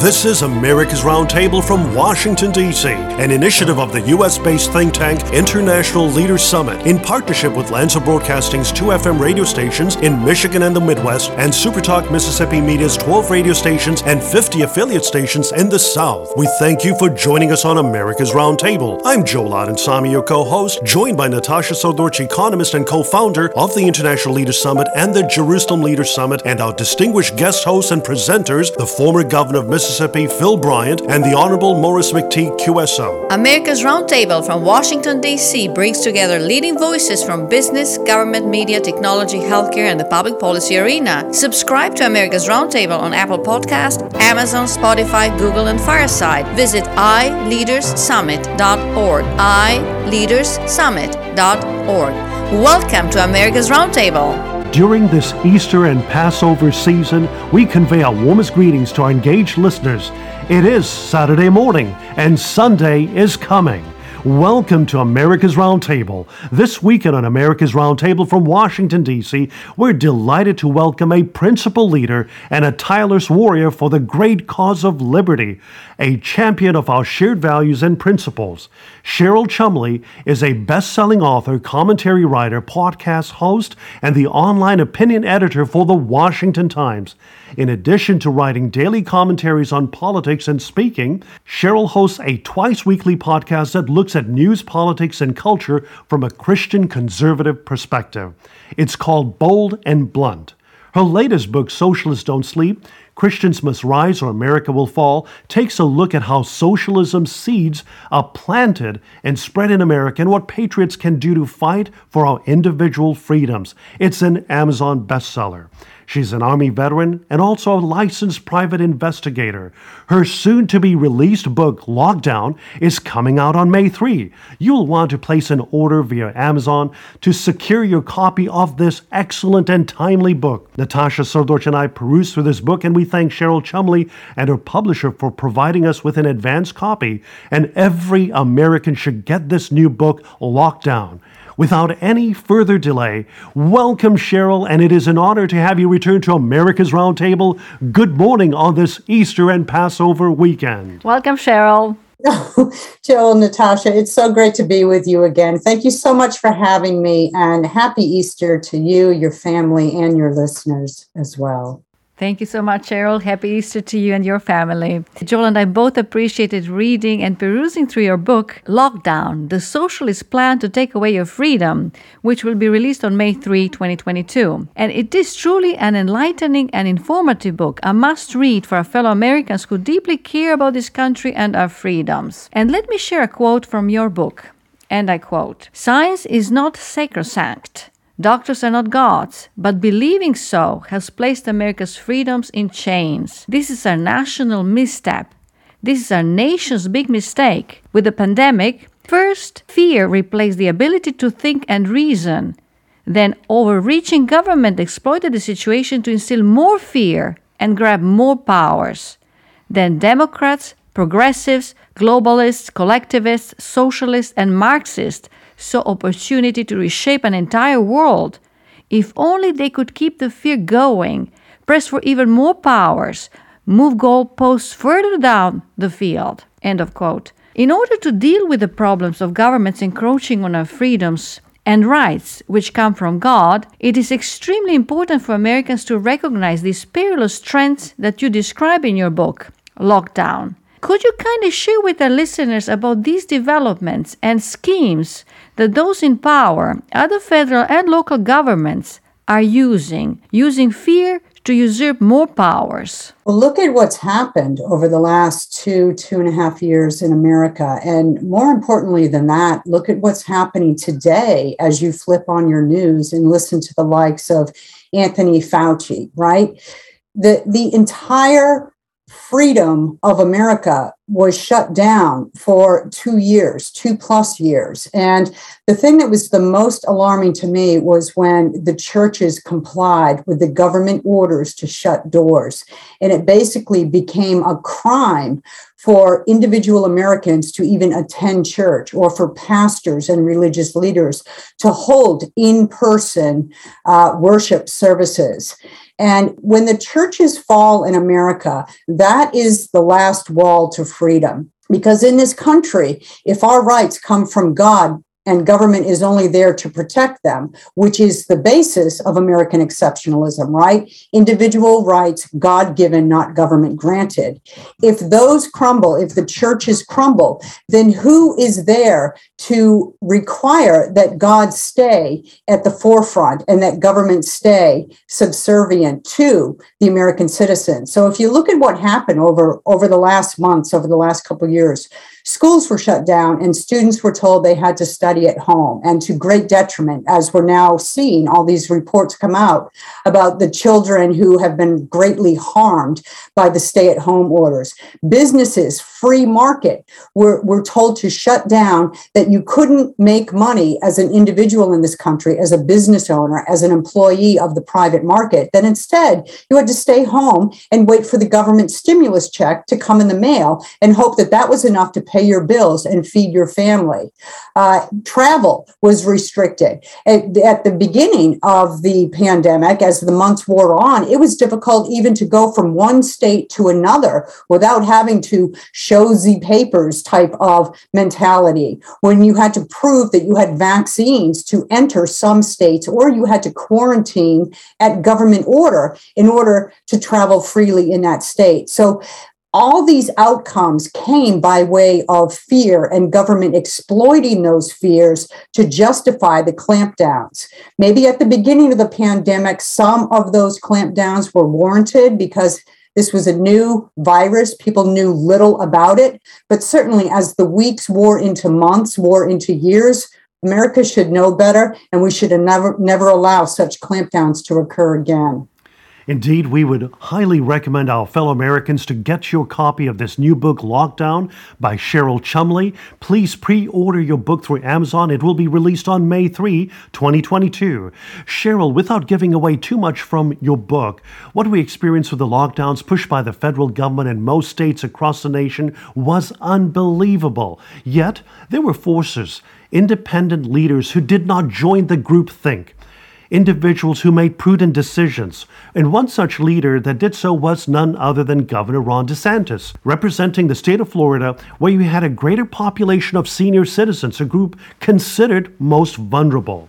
This is America's Roundtable from Washington, D.C., an initiative of the U.S. based think tank International Leaders Summit in partnership with Lanser Broadcasting's two FM radio stations in Michigan and the Midwest and Supertalk Mississippi Media's 12 radio stations and 50 affiliate stations in the South. We thank you for joining us on America's Roundtable. I'm Joel Samy, your co host, joined by Natasha Srdoc, economist and co founder of the International Leaders Summit and the Jerusalem Leaders Summit, and our distinguished guest hosts and presenters, the former governor of Mississippi. Mississippi, Phil Bryant, and the Honorable Maurice McTigue QSO. America's Roundtable from Washington, D.C. brings together leading voices from business, government, media, technology, healthcare, and the public policy arena. Subscribe to America's Roundtable on Apple Podcast, Amazon, Spotify, Google, and Fireside. Visit iLeadersSummit.org. iLeadersSummit.org. Welcome to America's Roundtable. During this Easter and Passover season, we convey our warmest greetings to our engaged listeners. It is Saturday morning, and Sunday is coming. Welcome to America's Roundtable. This weekend on America's Roundtable from Washington, D.C., we're delighted to welcome a principal leader and a tireless warrior for the great cause of liberty, a champion of our shared values and principles. Cheryl Chumley is a best selling author, commentary writer, podcast host, and the online opinion editor for the Washington Times. In addition to writing daily commentaries on politics and speaking, Cheryl hosts a twice weekly podcast that looks at news, politics, and culture from a Christian conservative perspective. It's called Bold and Blunt. Her latest book, Socialists Don't Sleep Christians Must Rise or America Will Fall, takes a look at how socialism seeds are planted and spread in America and what patriots can do to fight for our individual freedoms. It's an Amazon bestseller. She's an Army veteran and also a licensed private investigator. Her soon to be released book, Lockdown, is coming out on May 3. You'll want to place an order via Amazon to secure your copy of this excellent and timely book. Natasha Srdoc and I perused through this book, and we thank Cheryl Chumley and her publisher for providing us with an advance copy. And every American should get this new book, Lockdown. Without any further delay, welcome, Cheryl, and it is an honor to have you return to America's Roundtable. Good morning on this Easter and Passover weekend. Welcome, Cheryl. Jill, Natasha, it's so great to be with you again. Thank you so much for having me, and happy Easter to you, your family, and your listeners as well. Thank you so much, Cheryl. Happy Easter to you and your family. Joel and I both appreciated reading and perusing through your book, Lockdown The Socialist Plan to Take Away Your Freedom, which will be released on May 3, 2022. And it is truly an enlightening and informative book, a must read for our fellow Americans who deeply care about this country and our freedoms. And let me share a quote from your book. And I quote Science is not sacrosanct. Doctors are not gods, but believing so has placed America's freedoms in chains. This is our national misstep. This is our nation's big mistake. With the pandemic, first, fear replaced the ability to think and reason. Then, overreaching government exploited the situation to instill more fear and grab more powers. Then, Democrats, progressives, globalists, collectivists, socialists, and Marxists saw opportunity to reshape an entire world. If only they could keep the fear going, press for even more powers, move goalposts further down the field. End of quote. In order to deal with the problems of governments encroaching on our freedoms and rights which come from God, it is extremely important for Americans to recognize these perilous trends that you describe in your book, Lockdown. Could you kind of share with our listeners about these developments and schemes that those in power, other federal and local governments, are using, using fear to usurp more powers. Well, look at what's happened over the last two, two and a half years in America. And more importantly than that, look at what's happening today as you flip on your news and listen to the likes of Anthony Fauci, right? The, the entire freedom of America was shut down for two years, two plus years. And the thing that was the most alarming to me was when the churches complied with the government orders to shut doors. And it basically became a crime for individual Americans to even attend church or for pastors and religious leaders to hold in person uh, worship services. And when the churches fall in America, that is the last wall to freedom. Because in this country, if our rights come from God, and government is only there to protect them, which is the basis of American exceptionalism, right? Individual rights, God given, not government granted. If those crumble, if the churches crumble, then who is there to require that God stay at the forefront and that government stay subservient to the American citizen? So if you look at what happened over, over the last months, over the last couple years, schools were shut down and students were told they had to study at home and to great detriment as we're now seeing all these reports come out about the children who have been greatly harmed by the stay at home orders. Businesses free market were, were told to shut down that you couldn't make money as an individual in this country as a business owner as an employee of the private market that instead you had to stay home and wait for the government stimulus check to come in the mail and hope that that was enough to pay pay your bills and feed your family. Uh, travel was restricted. At, at the beginning of the pandemic, as the months wore on, it was difficult even to go from one state to another without having to show the papers type of mentality. When you had to prove that you had vaccines to enter some states, or you had to quarantine at government order in order to travel freely in that state. So all these outcomes came by way of fear and government exploiting those fears to justify the clampdowns. Maybe at the beginning of the pandemic, some of those clampdowns were warranted because this was a new virus. People knew little about it. But certainly, as the weeks wore into months, wore into years, America should know better, and we should never, never allow such clampdowns to occur again. Indeed, we would highly recommend our fellow Americans to get your copy of this new book, Lockdown, by Cheryl Chumley. Please pre order your book through Amazon. It will be released on May 3, 2022. Cheryl, without giving away too much from your book, what we experienced with the lockdowns pushed by the federal government in most states across the nation was unbelievable. Yet, there were forces, independent leaders who did not join the group think individuals who made prudent decisions. And one such leader that did so was none other than Governor Ron DeSantis, representing the state of Florida, where you had a greater population of senior citizens, a group considered most vulnerable.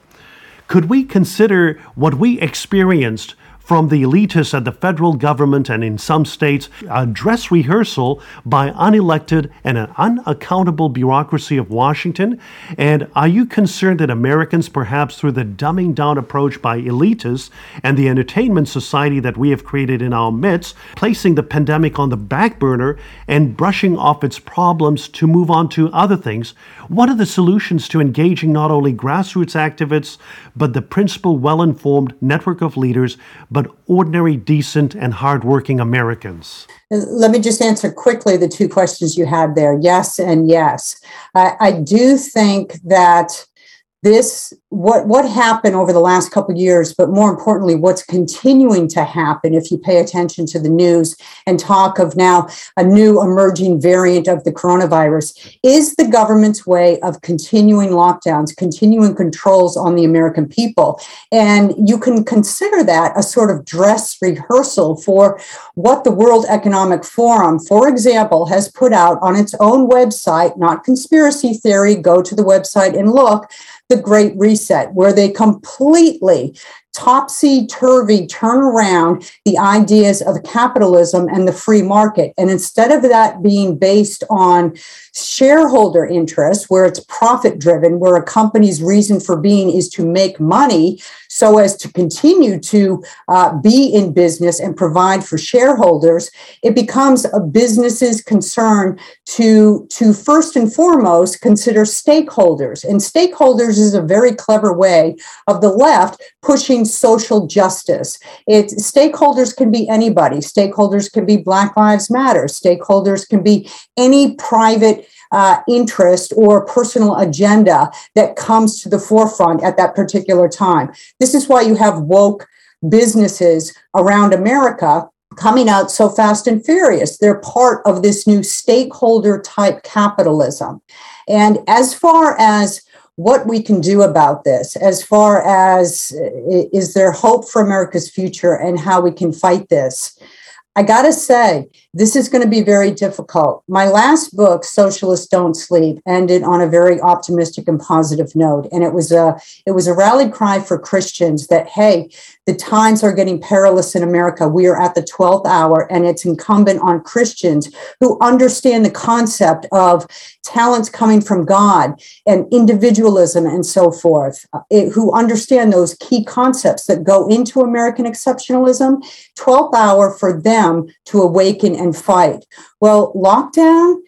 Could we consider what we experienced from the elitists at the federal government and in some states a dress rehearsal by unelected and an unaccountable bureaucracy of Washington? And are you concerned that Americans, perhaps through the dumbing down approach by elitists and the entertainment society that we have created in our midst, placing the pandemic on the back burner and brushing off its problems to move on to other things? What are the solutions to engaging not only grassroots activists, but the principal well informed network of leaders? but ordinary, decent, and hardworking Americans? Let me just answer quickly the two questions you had there yes and yes. I, I do think that this what what happened over the last couple years but more importantly what's continuing to happen if you pay attention to the news and talk of now a new emerging variant of the coronavirus is the government's way of continuing lockdowns continuing controls on the american people. And you can consider that a sort of dress rehearsal for what the world economic forum for example has put out on its own website not conspiracy theory. Go to the website and look the Great Reset, where they completely topsy turvy turn around the ideas of capitalism and the free market. And instead of that being based on shareholder interest, where it's profit driven, where a company's reason for being is to make money so as to continue to uh, be in business and provide for shareholders, it becomes a business's concern to, to first and foremost consider stakeholders. And stakeholders is a very clever way of the left pushing social justice. It stakeholders can be anybody. Stakeholders can be Black Lives Matter. Stakeholders can be any private uh, interest or personal agenda that comes to the forefront at that particular time. This is why you have woke businesses around America coming out so fast and furious. They're part of this new stakeholder type capitalism. And as far as what we can do about this, as far as is there hope for America's future and how we can fight this, I got to say, this is going to be very difficult. My last book, Socialists Don't Sleep, ended on a very optimistic and positive note, and it was a it was a rallied cry for Christians that hey, the times are getting perilous in America. We are at the 12th hour, and it's incumbent on Christians who understand the concept of talents coming from God and individualism and so forth, uh, it, who understand those key concepts that go into American exceptionalism. 12th hour for them Um, to awaken and fight. Well, lockdown,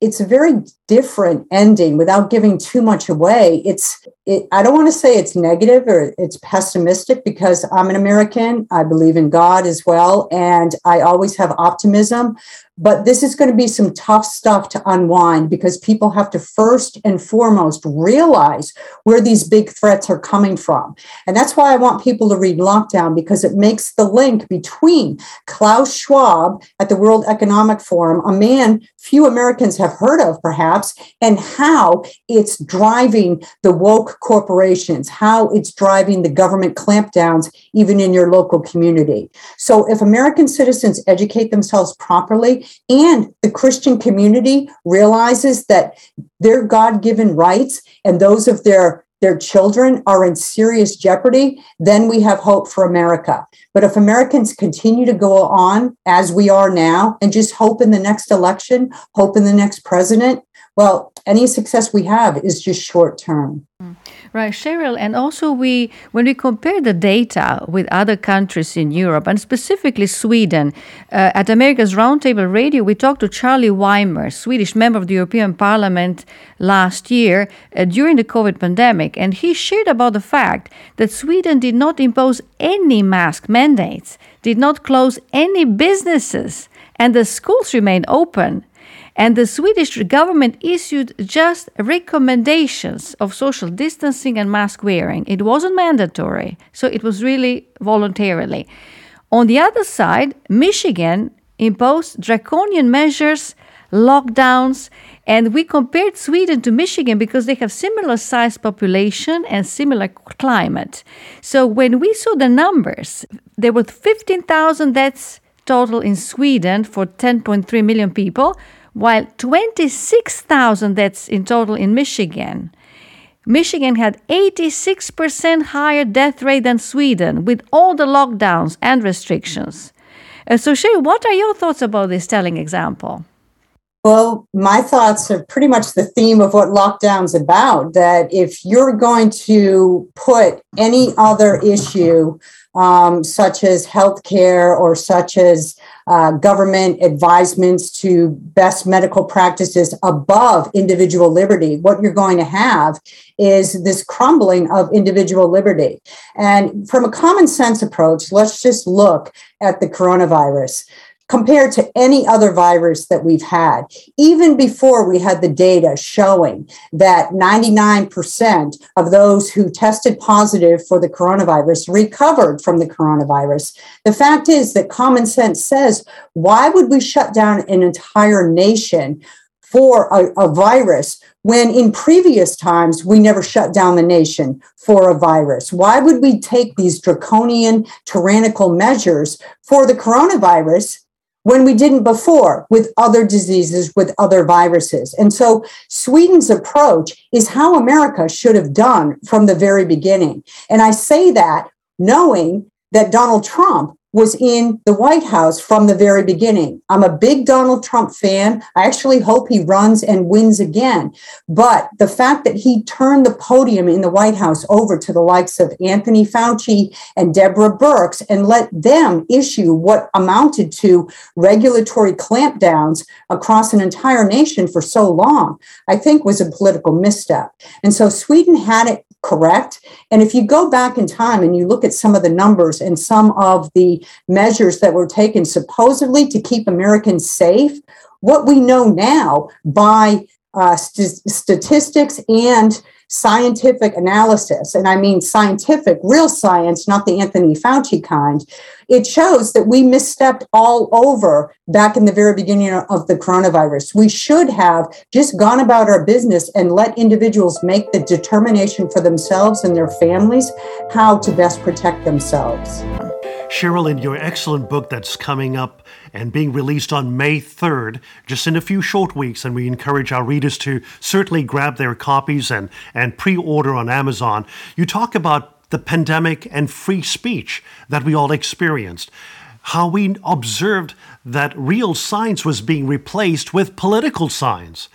it's a very different ending without giving too much away. It's it, I don't want to say it's negative or it's pessimistic because I'm an American. I believe in God as well and I always have optimism, but this is going to be some tough stuff to unwind because people have to first and foremost realize where these big threats are coming from. And that's why I want people to read Lockdown because it makes the link between Klaus Schwab at the World Economic Forum, a man few Americans have heard of perhaps, and how it's driving the woke corporations, how it's driving the government clampdowns even in your local community. So if American citizens educate themselves properly, and the Christian community realizes that their God given rights and those of their their children are in serious jeopardy, then we have hope for America. But if Americans continue to go on as we are now and just hope in the next election, hope in the next president, well, any success we have is just short term. Right, Cheryl, and also we when we compare the data with other countries in Europe and specifically Sweden, uh, at America's Roundtable Radio, we talked to Charlie Weimer, Swedish member of the European Parliament, last year uh, during the COVID pandemic, and he shared about the fact that Sweden did not impose any mask mandates, did not close any businesses, and the schools remained open. And the Swedish government issued just recommendations of social distancing and mask wearing. It wasn't mandatory, so it was really voluntarily. On the other side, Michigan imposed draconian measures, lockdowns, and we compared Sweden to Michigan because they have similar size population and similar climate. So when we saw the numbers, there were 15,000 deaths total in Sweden for 10.3 million people, while 26,000 deaths in total in Michigan. Michigan had 86% higher death rate than Sweden with all the lockdowns and restrictions. Uh, so, Shay, what are your thoughts about this telling example? Well, my thoughts are pretty much the theme of what lockdown's about. That if you're going to put any other issue, um, such as healthcare or such as uh, government advisements to best medical practices above individual liberty, what you're going to have is this crumbling of individual liberty. And from a common sense approach, let's just look at the coronavirus compared to any other virus that we've had. Even before we had the data showing that 99% of those who tested positive for the coronavirus recovered from the coronavirus. The fact is that common sense says, why would we shut down an entire nation? For a, a virus when in previous times we never shut down the nation for a virus? Why would we take these draconian, tyrannical measures for the coronavirus when we didn't before with other diseases, with other viruses. And so Sweden's approach is how America should have done from the very beginning. And I say that knowing that Donald Trump was in the White House from the very beginning. I'm a big Donald Trump fan. I actually hope he runs and wins again. But the fact that he turned the podium in the White House over to the likes of Anthony Fauci and Deborah Birx and let them issue what amounted to regulatory clampdowns across an entire nation for so long, I think was a political misstep. And so Sweden had it correct. And if you go back in time and you look at some of the numbers and some of the measures that were taken supposedly to keep Americans safe, what we know now by uh, st- statistics and scientific analysis, and I mean scientific, real science, not the Anthony Fauci kind, it shows that we misstepped all over back in the very beginning of the coronavirus. We should have just gone about our business and let individuals make the determination for themselves and their families how to best protect themselves. Cheryl, in your excellent book that's coming up and being released on May 3rd, just in a few short weeks, and we encourage our readers to certainly grab their copies and, and pre order on Amazon, you talk about the pandemic and free speech that we all experienced. How we observed that real science was being replaced with political science.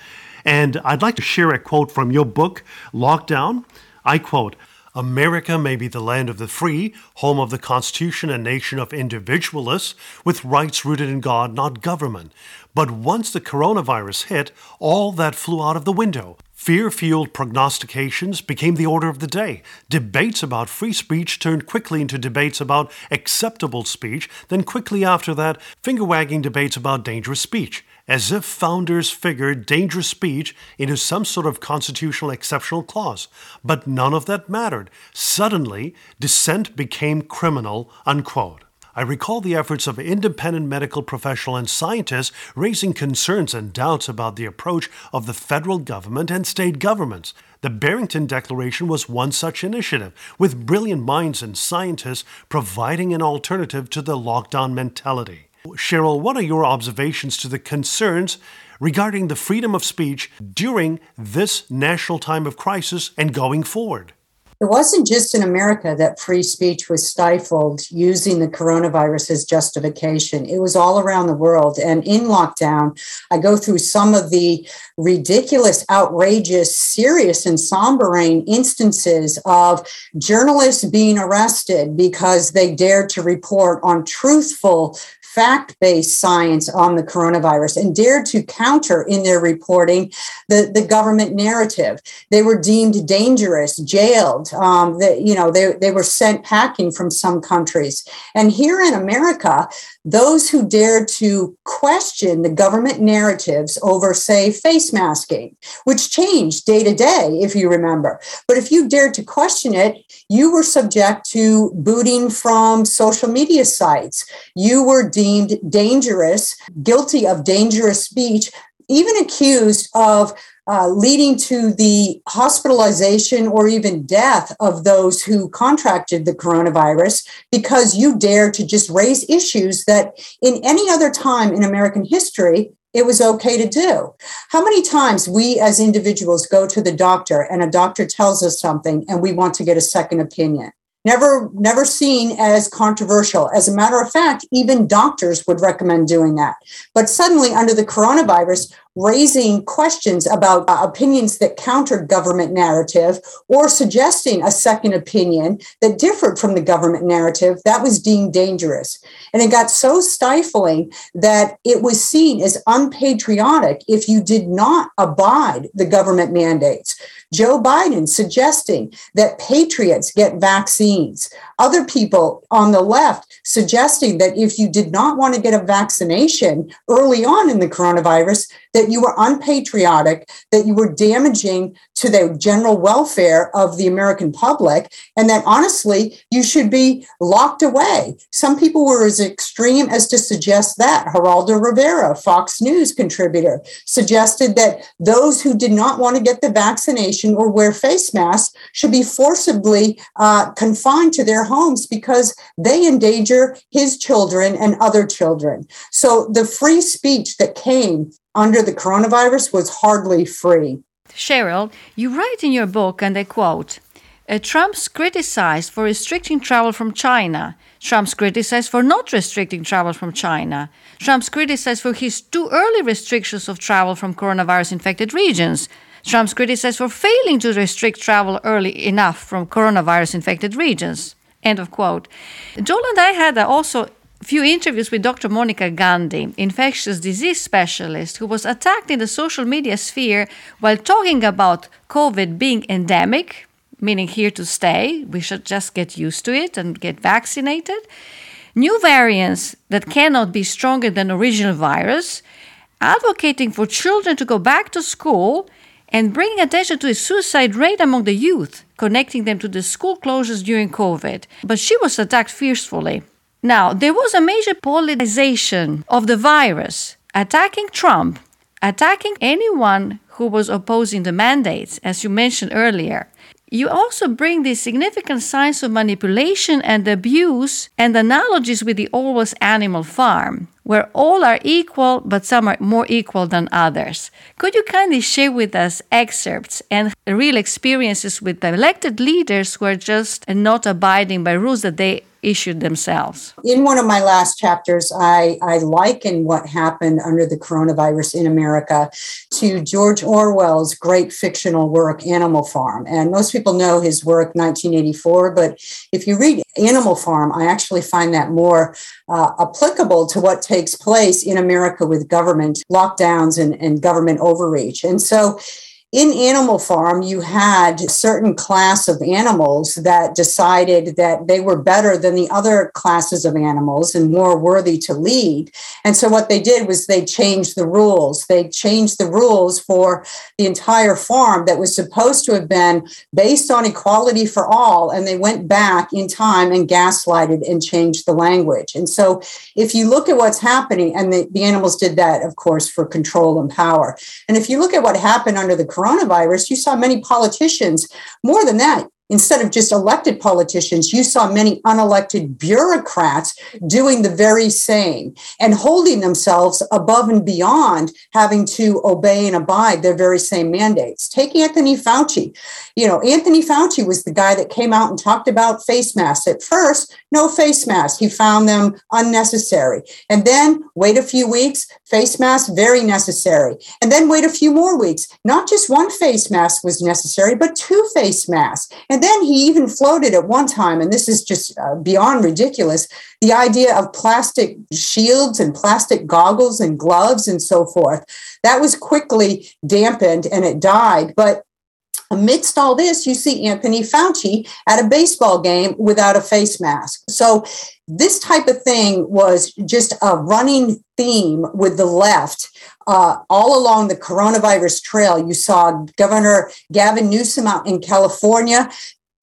And I'd like to share a quote from your book, Lockdown. I quote, America may be the land of the free, home of the Constitution, a nation of individualists with rights rooted in God, not government. But once the coronavirus hit, all that flew out of the window. Fear fueled prognostications became the order of the day. Debates about free speech turned quickly into debates about acceptable speech, then, quickly after that, finger wagging debates about dangerous speech as if founders figured dangerous speech into some sort of constitutional exceptional clause. But none of that mattered. Suddenly, dissent became criminal, unquote. I recall the efforts of independent medical professionals and scientists raising concerns and doubts about the approach of the federal government and state governments. The Barrington Declaration was one such initiative, with brilliant minds and scientists providing an alternative to the lockdown mentality. Cheryl, what are your observations to the concerns regarding the freedom of speech during this national time of crisis and going forward? It wasn't just in America that free speech was stifled using the coronavirus as justification. It was all around the world. And in lockdown, I go through some of the ridiculous, outrageous, serious, and sombering instances of journalists being arrested because they dared to report on truthful fact based science on the coronavirus and dared to counter in their reporting the, the government narrative. They were deemed dangerous, jailed. Um, they, you know, they, they were sent packing from some countries. And here in America, those who dared to question the government narratives over, say, face masking, which changed day to day, if you remember. But if you dared to question it, you were subject to booting from social media sites. You were deemed dangerous, guilty of dangerous speech, even accused of uh, leading to the hospitalization or even death of those who contracted the coronavirus because you dare to just raise issues that in any other time in American history it was okay to do. How many times we as individuals go to the doctor and a doctor tells us something and we want to get a second opinion? Never never seen as controversial. As a matter of fact even doctors would recommend doing that. But suddenly under the coronavirus raising questions about uh, opinions that countered government narrative or suggesting a second opinion that differed from the government narrative that was deemed dangerous and it got so stifling that it was seen as unpatriotic if you did not abide the government mandates Joe Biden suggesting that patriots get vaccines. Other people on the left suggesting that if you did not want to get a vaccination early on in the coronavirus, that you were unpatriotic, that you were damaging to the general welfare of the American public, and that honestly, you should be locked away. Some people were as extreme as to suggest that. Geraldo Rivera, Fox News contributor, suggested that those who did not want to get the vaccination or wear face masks should be forcibly uh, confined to their homes because they endanger his children and other children. So the free speech that came under the coronavirus was hardly free. Cheryl, you write in your book, and I quote, Uh, Trump's criticized for restricting travel from China. Trump's criticized for not restricting travel from China. Trump's criticized for his too early restrictions of travel from coronavirus infected regions. Trump's criticized for failing to restrict travel early enough from coronavirus infected regions. End of quote. Joel and I had also few interviews with Dr. Monica Gandhi, infectious disease specialist, who was attacked in the social media sphere while talking about COVID being endemic, meaning here to stay. We should just get used to it and get vaccinated. New variants that cannot be stronger than original virus, advocating for children to go back to school and bringing attention to the suicide rate among the youth, connecting them to the school closures during COVID. But she was attacked fiercely. Now, there was a major politicization of the virus, attacking Trump, attacking anyone who was opposing the mandates, as you mentioned earlier. You also bring these significant signs of manipulation and abuse and analogies with the Orwell's Animal Farm, where all are equal, but some are more equal than others. Could you kindly share with us excerpts and real experiences with the elected leaders who are just not abiding by rules that they issued themselves. In one of my last chapters, I, I liken what happened under the coronavirus in America to George Orwell's great fictional work, Animal Farm. And most people know his work, 1984, but if you read Animal Farm, I actually find that more uh, applicable to what takes place in America with government lockdowns and, and government overreach. And so in Animal Farm, you had certain class of animals that decided that they were better than the other classes of animals and more worthy to lead. And so what they did was they changed the rules. They changed the rules for the entire farm that was supposed to have been based on equality for all. And they went back in time and gaslighted and changed the language. And so if you look at what's happening, and the, the animals did that, of course, for control and power. And if you look at what happened under the coronavirus, you saw many politicians, more than that, instead of just elected politicians, you saw many unelected bureaucrats doing the very same and holding themselves above and beyond having to obey and abide their very same mandates. Take Anthony Fauci. You know, Anthony Fauci was the guy that came out and talked about face masks. At first, no face masks. He found them unnecessary. And then wait a few weeks, face mask, very necessary. And then wait a few more weeks. Not just one face mask was necessary, but two face masks. And then he even floated at one time, and this is just uh, beyond ridiculous, the idea of plastic shields and plastic goggles and gloves and so forth. That was quickly dampened and it died. But amidst all this, you see Anthony Fauci at a baseball game without a face mask. So, this type of thing was just a running theme with the left uh, all along the coronavirus trail. You saw Governor Gavin Newsom out in California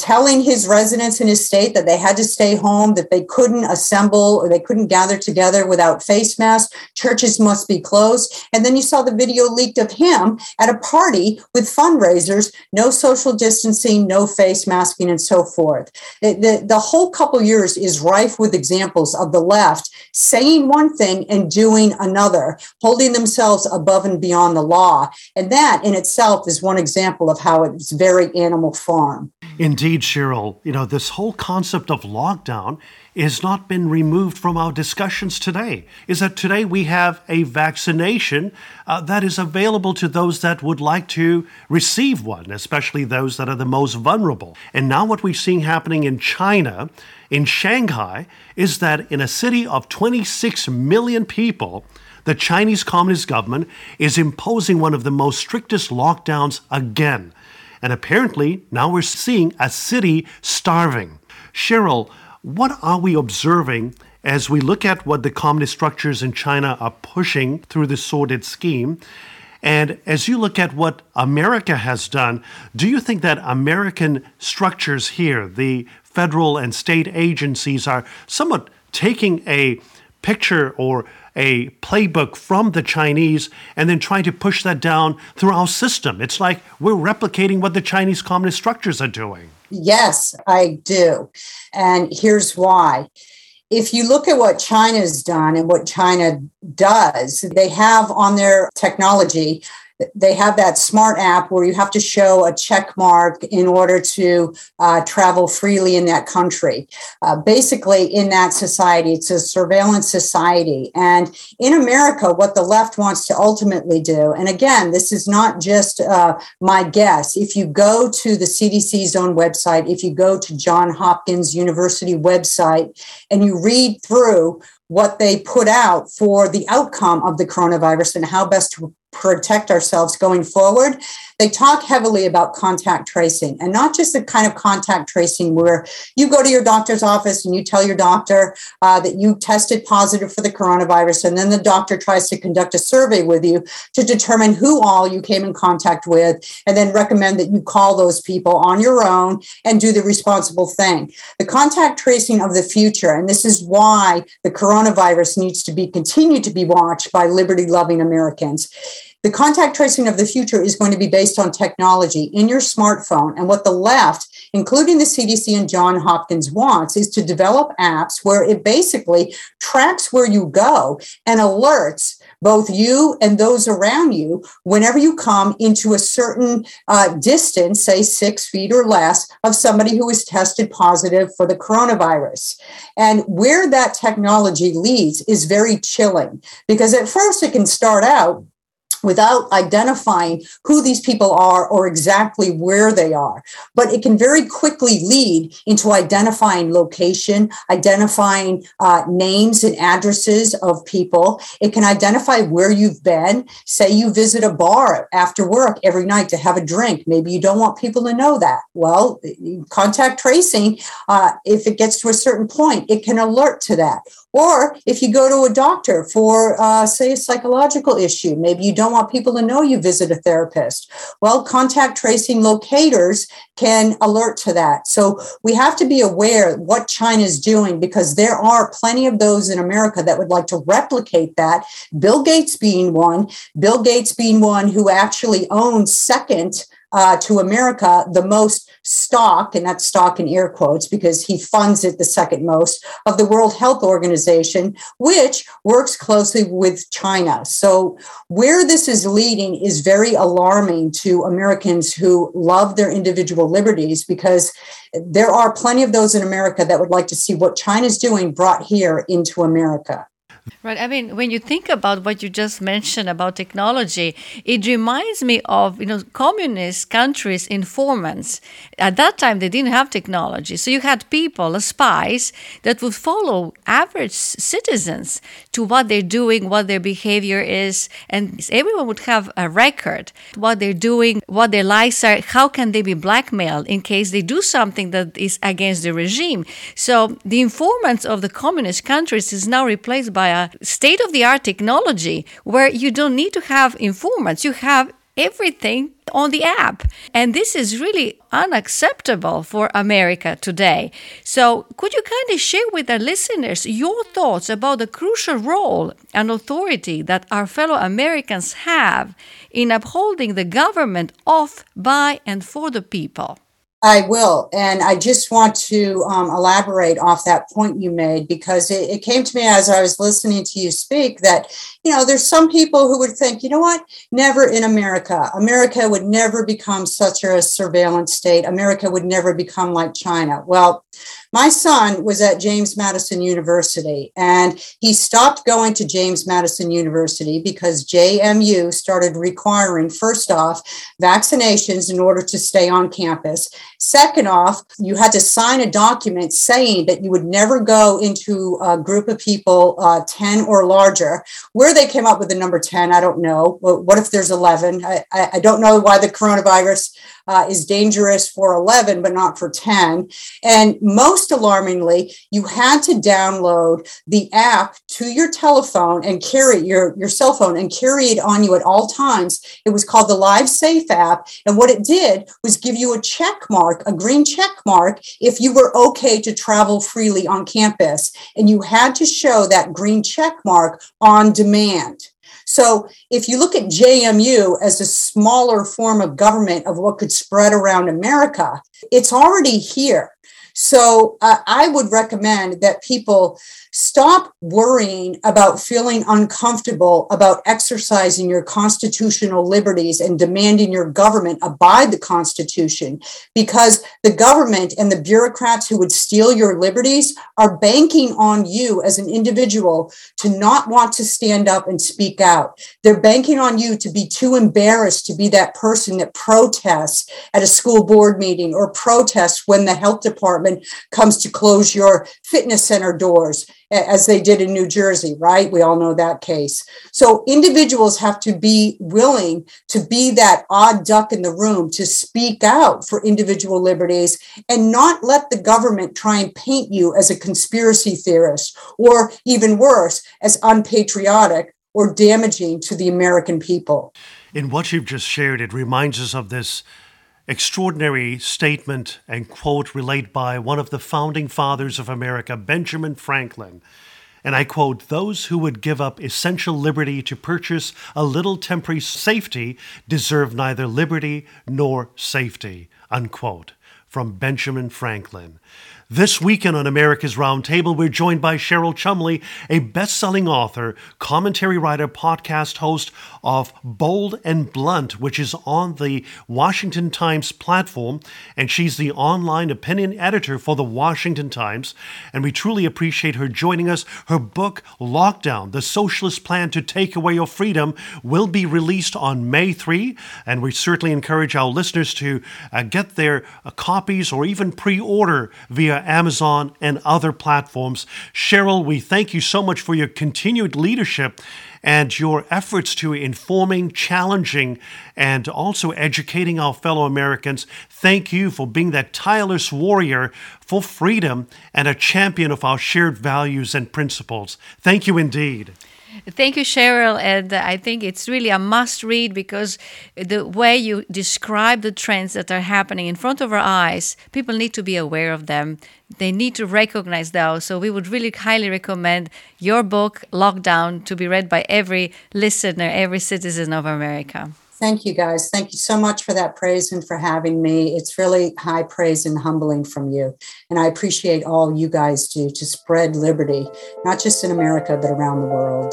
telling his residents in his state that they had to stay home, that they couldn't assemble or they couldn't gather together without face masks. Churches must be closed. And then you saw the video leaked of him at a party with fundraisers, no social distancing, no face masking, and so forth. The, the, the whole couple years is rife with examples of the left saying one thing and doing another, holding themselves above and beyond the law. And that in itself is one example of how it's very animal farm. Indeed, Cheryl, you know, this whole concept of lockdown has not been removed from our discussions today. Is that today we have a vaccination uh, that is available to those that would like to receive one, especially those that are the most vulnerable. And now, what we're seeing happening in China, in Shanghai, is that in a city of 26 million people, the Chinese Communist government is imposing one of the most strictest lockdowns again. And apparently, now we're seeing a city starving. Cheryl, what are we observing as we look at what the communist structures in China are pushing through this sordid scheme? And as you look at what America has done, do you think that American structures here, the federal and state agencies, are somewhat taking a picture or a playbook from the Chinese and then trying to push that down through our system. It's like we're replicating what the Chinese communist structures are doing. Yes, I do. And here's why. If you look at what China's done and what China does, they have on their technology they have that smart app where you have to show a check mark in order to uh, travel freely in that country. Uh, basically, in that society, it's a surveillance society. And in America, what the left wants to ultimately do, and again, this is not just uh, my guess. If you go to the CDC's own website, if you go to John Hopkins University website, and you read through what they put out for the outcome of the coronavirus and how best to protect ourselves going forward, they talk heavily about contact tracing and not just the kind of contact tracing where you go to your doctor's office and you tell your doctor uh, that you tested positive for the coronavirus, and then the doctor tries to conduct a survey with you to determine who all you came in contact with, and then recommend that you call those people on your own and do the responsible thing. The contact tracing of the future, and this is why the coronavirus needs to be continued to be watched by liberty loving Americans the contact tracing of the future is going to be based on technology in your smartphone. And what the left, including the CDC and John Hopkins, wants is to develop apps where it basically tracks where you go and alerts both you and those around you whenever you come into a certain uh, distance, say six feet or less, of somebody who is tested positive for the coronavirus. And where that technology leads is very chilling because at first it can start out without identifying who these people are or exactly where they are. But it can very quickly lead into identifying location, identifying uh, names and addresses of people. It can identify where you've been. Say you visit a bar after work every night to have a drink. Maybe you don't want people to know that. Well, contact tracing, uh, if it gets to a certain point, it can alert to that. Or if you go to a doctor for, uh, say, a psychological issue, maybe you don't want people to know you visit a therapist. Well, contact tracing locators can alert to that. So we have to be aware what China is doing because there are plenty of those in America that would like to replicate that. Bill Gates being one, Bill Gates being one who actually owns second uh, to America the most stock, and that's stock in air quotes because he funds it the second most of the World Health Organization, which works closely with China. So, where this is leading is very alarming to Americans who love their individual liberties because there are plenty of those in America that would like to see what China's doing brought here into America. Right. I mean, when you think about what you just mentioned about technology, it reminds me of, you know, communist countries' informants. At that time, they didn't have technology. So you had people, spies, that would follow average citizens to what they're doing, what their behavior is. And everyone would have a record, what they're doing, what their lives are, how can they be blackmailed in case they do something that is against the regime. So the informants of the communist countries is now replaced by state of the art technology where you don't need to have informants. You have everything on the app. And this is really unacceptable for America today. So, could you kindly share with our listeners your thoughts about the crucial role and authority that our fellow Americans have in upholding the government of, by, and for the people? I will. And I just want to um, elaborate off that point you made because it, it, came to me as I was listening to you speak that, you know, there's some people who would think, you know what, never in America. America would never become such a surveillance state. America would never become like China. Well, my son was at James Madison University and he stopped going to James Madison University because JMU started requiring, first off, vaccinations in order to stay on campus. Second off, you had to sign a document saying that you would never go into a group of people uh, 10 or larger. Where they came up with the number 10, I don't know. What if there's 11? I, I don't know why the coronavirus uh, is dangerous for 11, but not for 10. And most alarmingly, you had to download the app to your telephone and carry your, your cell phone and carry it on you at all times. It was called the Live Safe app. And what it did was give you a check mark, a green check mark, if you were okay to travel freely on campus. And you had to show that green check mark on demand. So if you look at JMU as a smaller form of government of what could spread around America, it's already here. So uh, I would recommend that people stop worrying about feeling uncomfortable about exercising your constitutional liberties and demanding your government abide the Constitution because the government and the bureaucrats who would steal your liberties are banking on you as an individual to not want to stand up and speak out. They're banking on you to be too embarrassed to be that person that protests at a school board meeting or protests when the health department comes to close your fitness center doors as they did in New Jersey, right? We all know that case. So individuals have to be willing to be that odd duck in the room to speak out for individual liberties and not let the government try and paint you as a conspiracy theorist or even worse, as unpatriotic or damaging to the American people. In what you've just shared, it reminds us of this extraordinary statement and quote relayed by one of the founding fathers of America, Benjamin Franklin. And I quote, Those who would give up essential liberty to purchase a little temporary safety deserve neither liberty nor safety. Unquote. From Benjamin Franklin. This weekend on America's Roundtable, we're joined by Cheryl Chumley, a best selling author, commentary writer, podcast host of Bold and Blunt, which is on the Washington Times platform. And she's the online opinion editor for the Washington Times. And we truly appreciate her joining us. Her book, Lockdown The Socialist Plan to Take Away Your Freedom, will be released on May 3. And we certainly encourage our listeners to uh, get their uh, copies or even pre order via Uh, Amazon, and other platforms. Cheryl, we thank you so much for your continued leadership and your efforts to informing, challenging, and also educating our fellow Americans. Thank you for being that tireless warrior for freedom and a champion of our shared values and principles. Thank you indeed. Thank you, Cheryl. And uh, I think it's really a must read because the way you describe the trends that are happening in front of our eyes, people need to be aware of them. They need to recognize those. So we would really highly recommend your book, Lockdown, to be read by every listener, every citizen of America. Thank you, guys. Thank you so much for that praise and for having me. It's really high praise and humbling from you. And I appreciate all you guys do to spread liberty, not just in America, but around the world.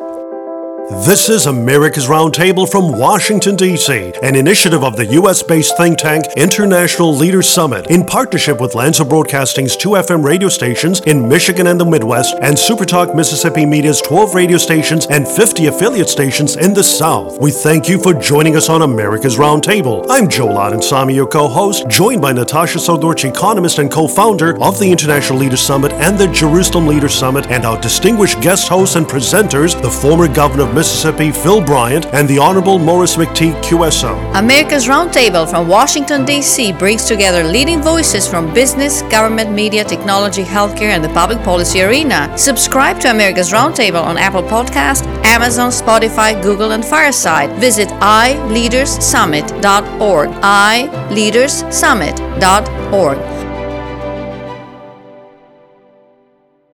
This is America's Roundtable from Washington, D.C., an initiative of the U.S. based think tank International Leaders Summit in partnership with Lanser Broadcasting's 2 FM radio stations in Michigan and the Midwest and Supertalk Mississippi Media's 12 radio stations and 50 affiliate stations in the South. We thank you for joining us on America's Roundtable. I'm Joe Samy, your co host, joined by Natasha Srdoc, economist and co founder of the International Leaders Summit and the Jerusalem Leaders Summit, and our distinguished guest hosts and presenters, the former governor of Mississippi, Phil Bryant, and the Honorable Maurice McTigue QSO. America's Roundtable from Washington, D.C. brings together leading voices from business, government, media, technology, healthcare, and the public policy arena. Subscribe to America's Roundtable on Apple Podcast, Amazon, Spotify, Google, and Fireside. Visit iLeadersSummit.org. iLeadersSummit.org.